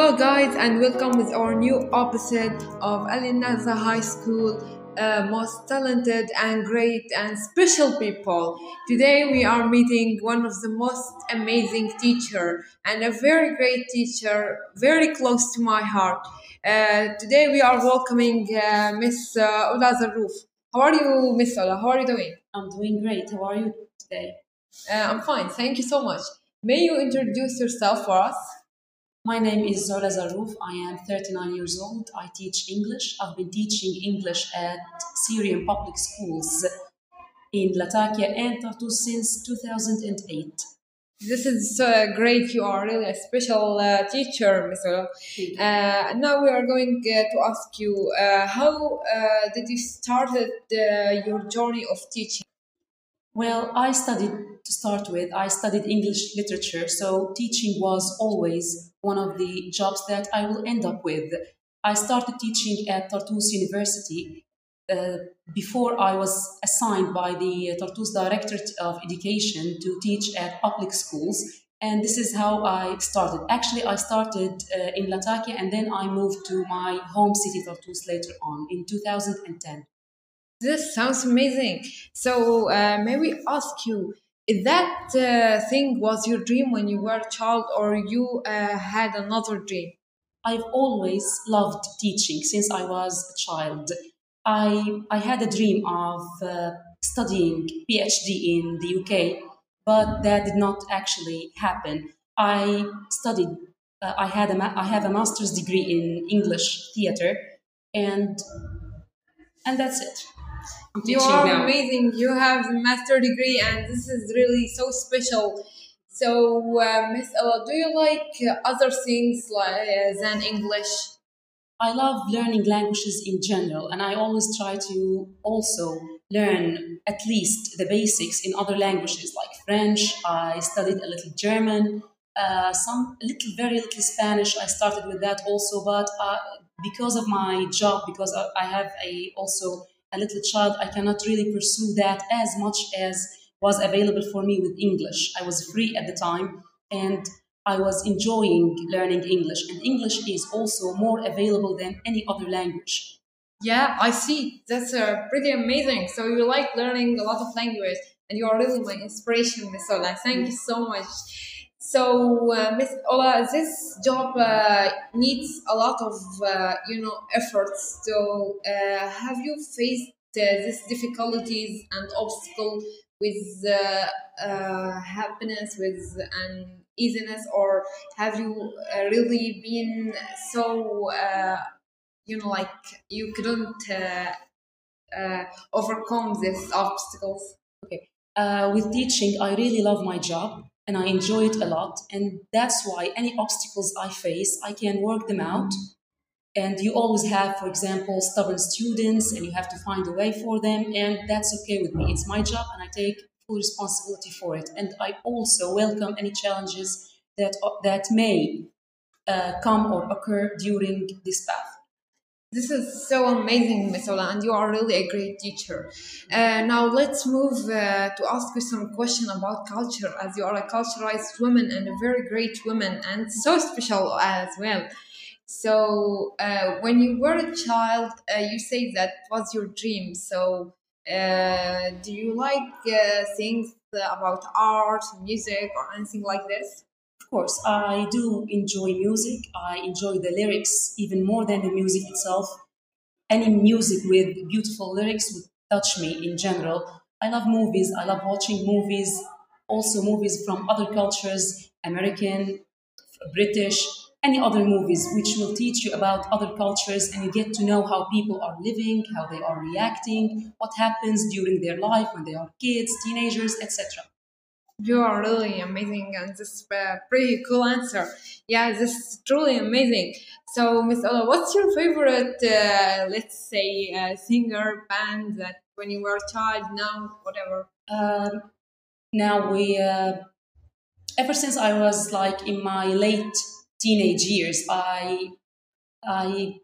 Hello, guys, and welcome with our new episode of Al Anaza High School. Uh, most talented and great and special people. Today we are meeting one of the most amazing teacher and a very great teacher, very close to my heart. Uh, today we are welcoming uh, Miss uh, Ola Zarrouf. How are you, Miss Ola? How are you doing? I'm doing great. How are you today? Uh, I'm fine. Thank you so much. May you introduce yourself for us? My name is Ola Zarrouf. I am 39 years old. I teach English. I've been teaching English at Syrian public schools in Latakia and Tartus since 2008. This is uh, great. You are really a special uh, teacher, Ola. Uh, now we are going uh, to ask you uh, how uh, did you started your journey of teaching? Well, I studied to start with, I studied English literature, so teaching was always one of the jobs that I will end up with. I started teaching at Tartus University uh, before I was assigned by the Tartus Directorate of Education to teach at public schools. And this is how I started. Actually, I started uh, in Latakia and then I moved to my home city, Tartus, later on in 2010. This sounds amazing. So uh, may we ask you, if that uh, thing was your dream when you were a child, or you uh, had another dream? I've always loved teaching since I was a child. I, I had a dream of uh, studying PhD in the UK, but that did not actually happen. I studied, uh, I, had a ma- I have a master's degree in English theater, and, and that's it. I'm You are now. amazing. You have a master degree, and this is really so special. So, uh, Miss Ola, do you like uh, other things like, uh, than English? I love learning languages in general, and I always try to also learn at least the basics in other languages like French. I studied a little German, uh, some a little, very little Spanish. I started with that also, but uh, because of my job, because I I have a also a little child, I cannot really pursue that as much as was available for me with English. I was free at the time, and I was enjoying learning English, and English is also more available than any other language. Yeah, I see. That's uh, pretty amazing. So you like learning a lot of language, and you are really my inspiration, Miss Ola. Thank you so much. So, uh, Miss Ola, this job uh, needs a lot of uh, you know efforts. So, uh, have you faced uh, these difficulties and obstacles with uh, happiness, with uneasiness, or have you really been so? You know, like you couldn't overcome these obstacles. Uh, with teaching, I really love my job and I enjoy it a lot, and that's why any obstacles I face, I can work them out. And you always have, for example, stubborn students, and you have to find a way for them, and that's okay with me. It's my job, and I take full responsibility for it. And I also welcome any challenges that that may uh, come or occur during this path. This is so amazing, Miss Ola, and you are really a great teacher. Uh, now let's move uh, to ask you some question about culture, as you are a culturalized woman and a very great woman, and so special as well. So uh, when you were a child, uh, you say that was your dream. So uh, do you like uh, things about art, music, or anything like this? Of course, I do enjoy music. I enjoy the lyrics even more than the music itself. Any music with beautiful lyrics would touch me in general. I love movies. I love watching movies, also movies from other cultures, American, British, any other movies which will teach you about other cultures and you get to know how people are living, how they are reacting, what happens during their life when they are kids, teenagers, etc. You are really amazing, and this is a pretty cool answer. Yeah, this is truly amazing. So, Miss Ola, what's your favorite, uh, let's say, uh, singer band that when you were a child, now, whatever? Um, now we, uh, ever since I was like in my late teenage years, I, I,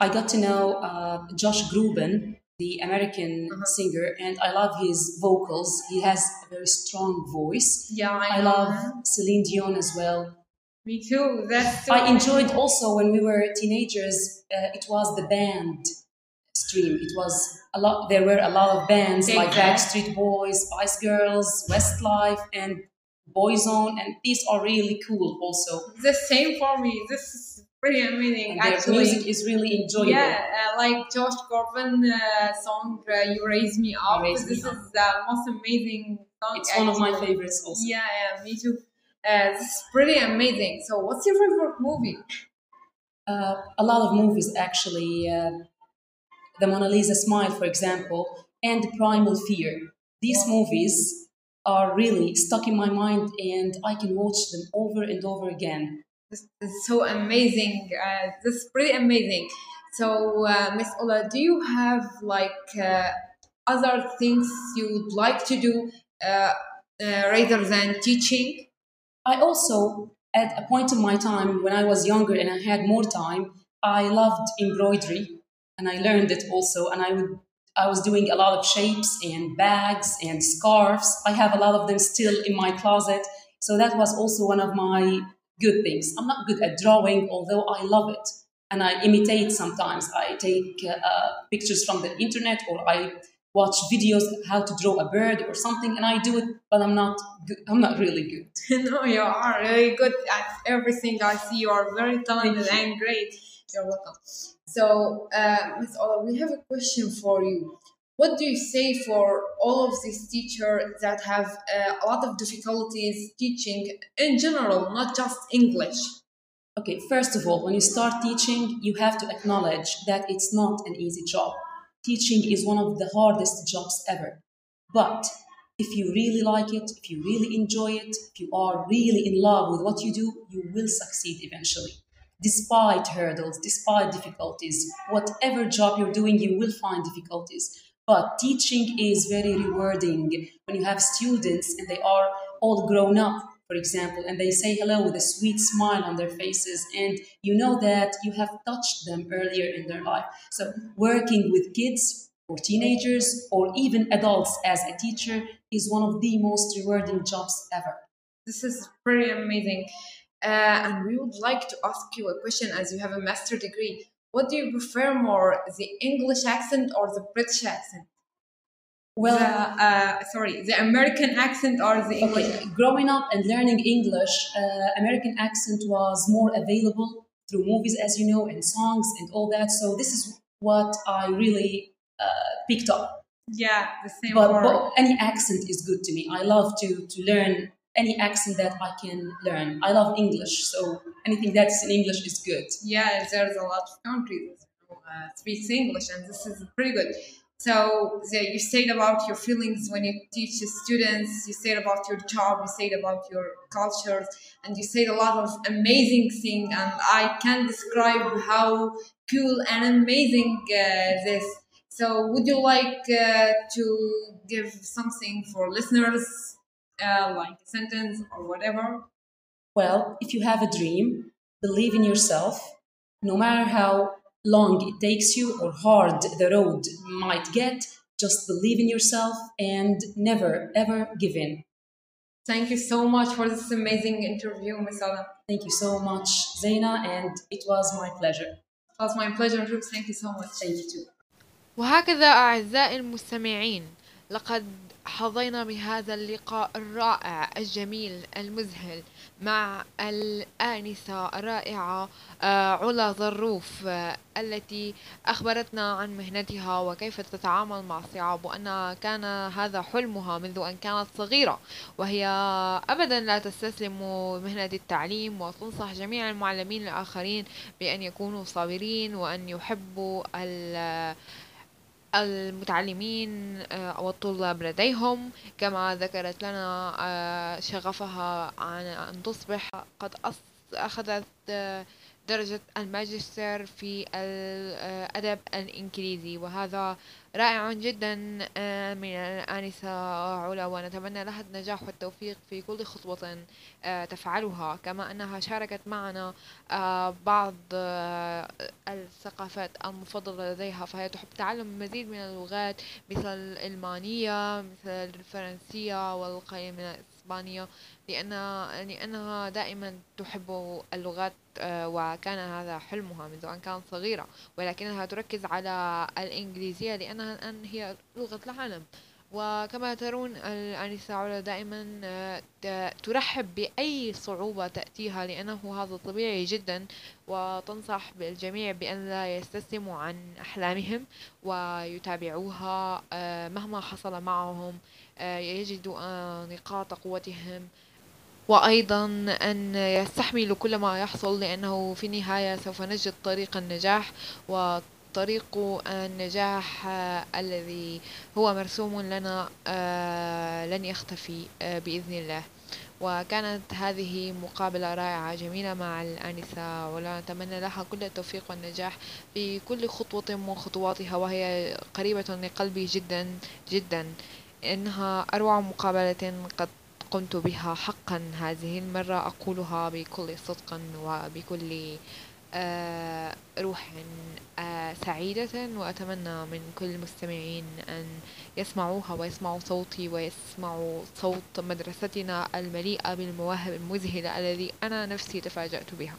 I got to know uh, Josh Groban, the American Uh-huh. singer, and I love his vocals. He has a very strong voice. Yeah, I, I love. Celine Dion as well. Me too. That's so I enjoyed also when we were teenagers. Uh, it was the band stream. It was a lot. There were a lot of bands like. Backstreet Boys, Spice Girls, Westlife, and Boyzone, and these are really cool also. the same for me. This is pretty amazing. And their actually, music is really enjoyable. Yeah, uh, like Josh Groban uh, song uh, "You Raise Me Up." Raise Me this Up. is the most amazing song. It's one of my favorites also. Yeah, yeah, me too. Uh, this is pretty amazing. So, what's your favorite movie? Uh, a lot of movies actually. Uh, the Mona Lisa Smile, for example, and Primal Fear. These movies are really stuck in my mind, and I can watch them over and over again. This is so amazing. Uh, this is pretty amazing. So, uh, Miss Ola, do you have like uh, other things you'd like to do uh, uh, rather than teaching? I also, at a point in my time when I was younger and I had more time, I loved embroidery, and I learned it also. And I would, I was doing a lot of shapes and bags and scarves. I have a lot of them still in my closet, so that was also one of my good things. I'm not good at drawing, although I love it, and I imitate sometimes. I take uh, pictures from the internet, or I watch videos how to draw a bird or something, and I do it, but I'm not, good. I'm not really good. no, you are really good at everything I see. You are very talented and great. You're welcome. So, uh, Miss Ola, we have a question for you. What do you say for all of these teachers that have uh, a lot of difficulties teaching in general, not just English? Okay, first of all, when you start teaching, you have to acknowledge that it's not an easy job. Teaching is one of the hardest jobs ever. But if you really like it, if you really enjoy it, if you are really in love with what you do, you will succeed eventually. Despite hurdles, despite difficulties, whatever job you're doing, you will find difficulties. But teaching is very rewarding when you have students and they are all grown up, for example, and they say hello with a sweet smile on their faces, and you know that you have touched them earlier in their life. So, working with kids or teenagers or even adults as a teacher is one of the most rewarding jobs ever. This is pretty amazing. Uh, and we would like to ask you a question as you have a master degree. What do you prefer more, the English accent or the British accent? Well, the, uh, sorry, the American accent or the English? Okay, growing up and learning English, uh, American accent was more available through movies, as you know, and songs and all that. So this is what I really uh, picked up. Yeah, the same. But, but any accent is good to me. I love to to learn any accent that I can learn. I love English, so anything that's in English is good. yeah, there's a lot of countries that uh, English, and this is pretty good. So you said about your feelings when you teach the students. You said about your job. You said about your cultures, and you said a lot of amazing things. And I can't describe how cool and amazing uh, this. So, would you like uh, to give something for listeners, uh, like a sentence or whatever? Well, if you have a dream, believe in yourself, no matter how long it takes you or hard the road might get, just believe in yourself and never ever give in. Thank you so much for this amazing interview, Miss Ola. Thank you so much, Zaina, and it was my pleasure. It was my pleasure, Ruth. Thank you so much. Thank you too. وهكذا أعزائي المستمعين لقد حظينا بهذا اللقاء الرائع الجميل المذهل مع الآنسة الرائعة آه، علا ظروف آه، التي أخبرتنا عن مهنتها وكيف تتعامل مع الصعاب وأن كان هذا حلمها منذ أن كانت صغيرة. وهي أبدا لا تستسلم مهنة التعليم وتنصح جميع المعلمين الآخرين بأن يكونوا صابرين وأن يحبوا المتعلمين آه، والطلاب لديهم. كما ذكرت لنا آه، شغفها عن أن تصبح قد أخذت آه، درجة الماجستير في الأدب الإنجليزي وهذا رائع جدا آه، من الآنسة علا ونتمنى لها النجاح والتوفيق في كل خطوة آه، تفعلها. كما أنها شاركت معنا آه، بعض الثقافات المفضلة لديها فهي تحب تعلم المزيد من اللغات مثل الألمانية مثل الفرنسية والقليل من الإسبانية لأن لأنها دائما تحب اللغات وكان هذا حلمها منذ أن كانت صغيرة ولكنها تركز على الإنجليزية لأنها الآن هي لغة العالم. وكما ترون الآنسة علا دائما آه، ترحب بأي صعوبة تأتيها لأنه هذا طبيعي جدا وتنصح بالجميع بأن لا يستسلموا عن أحلامهم ويتابعوها آه، مهما حصل معهم يجدوا نقاط قوتهم وأيضا أن يستحملوا كل ما يحصل لأنه في النهاية سوف نجد طريق النجاح وطريق النجاح الذي هو مرسوم لنا آه، لن يختفي آه، بإذن الله. وكانت هذه مقابلة رائعة جميلة مع الآنسة ولا نتمنى لها كل التوفيق والنجاح في كل خطوة من خطواتها وهي قريبة لقلبي جدا جدا. إنها أروع مقابلة قد قمت بها حقا. هذه المرة أقولها بكل صدق وبكل آه، روح آه، سعيدة وأتمنى من كل المستمعين أن يسمعوها ويسمعوا صوتي ويسمعوا صوت مدرستنا المليئة بالمواهب المذهلة الذي أنا نفسي تفاجأت بها.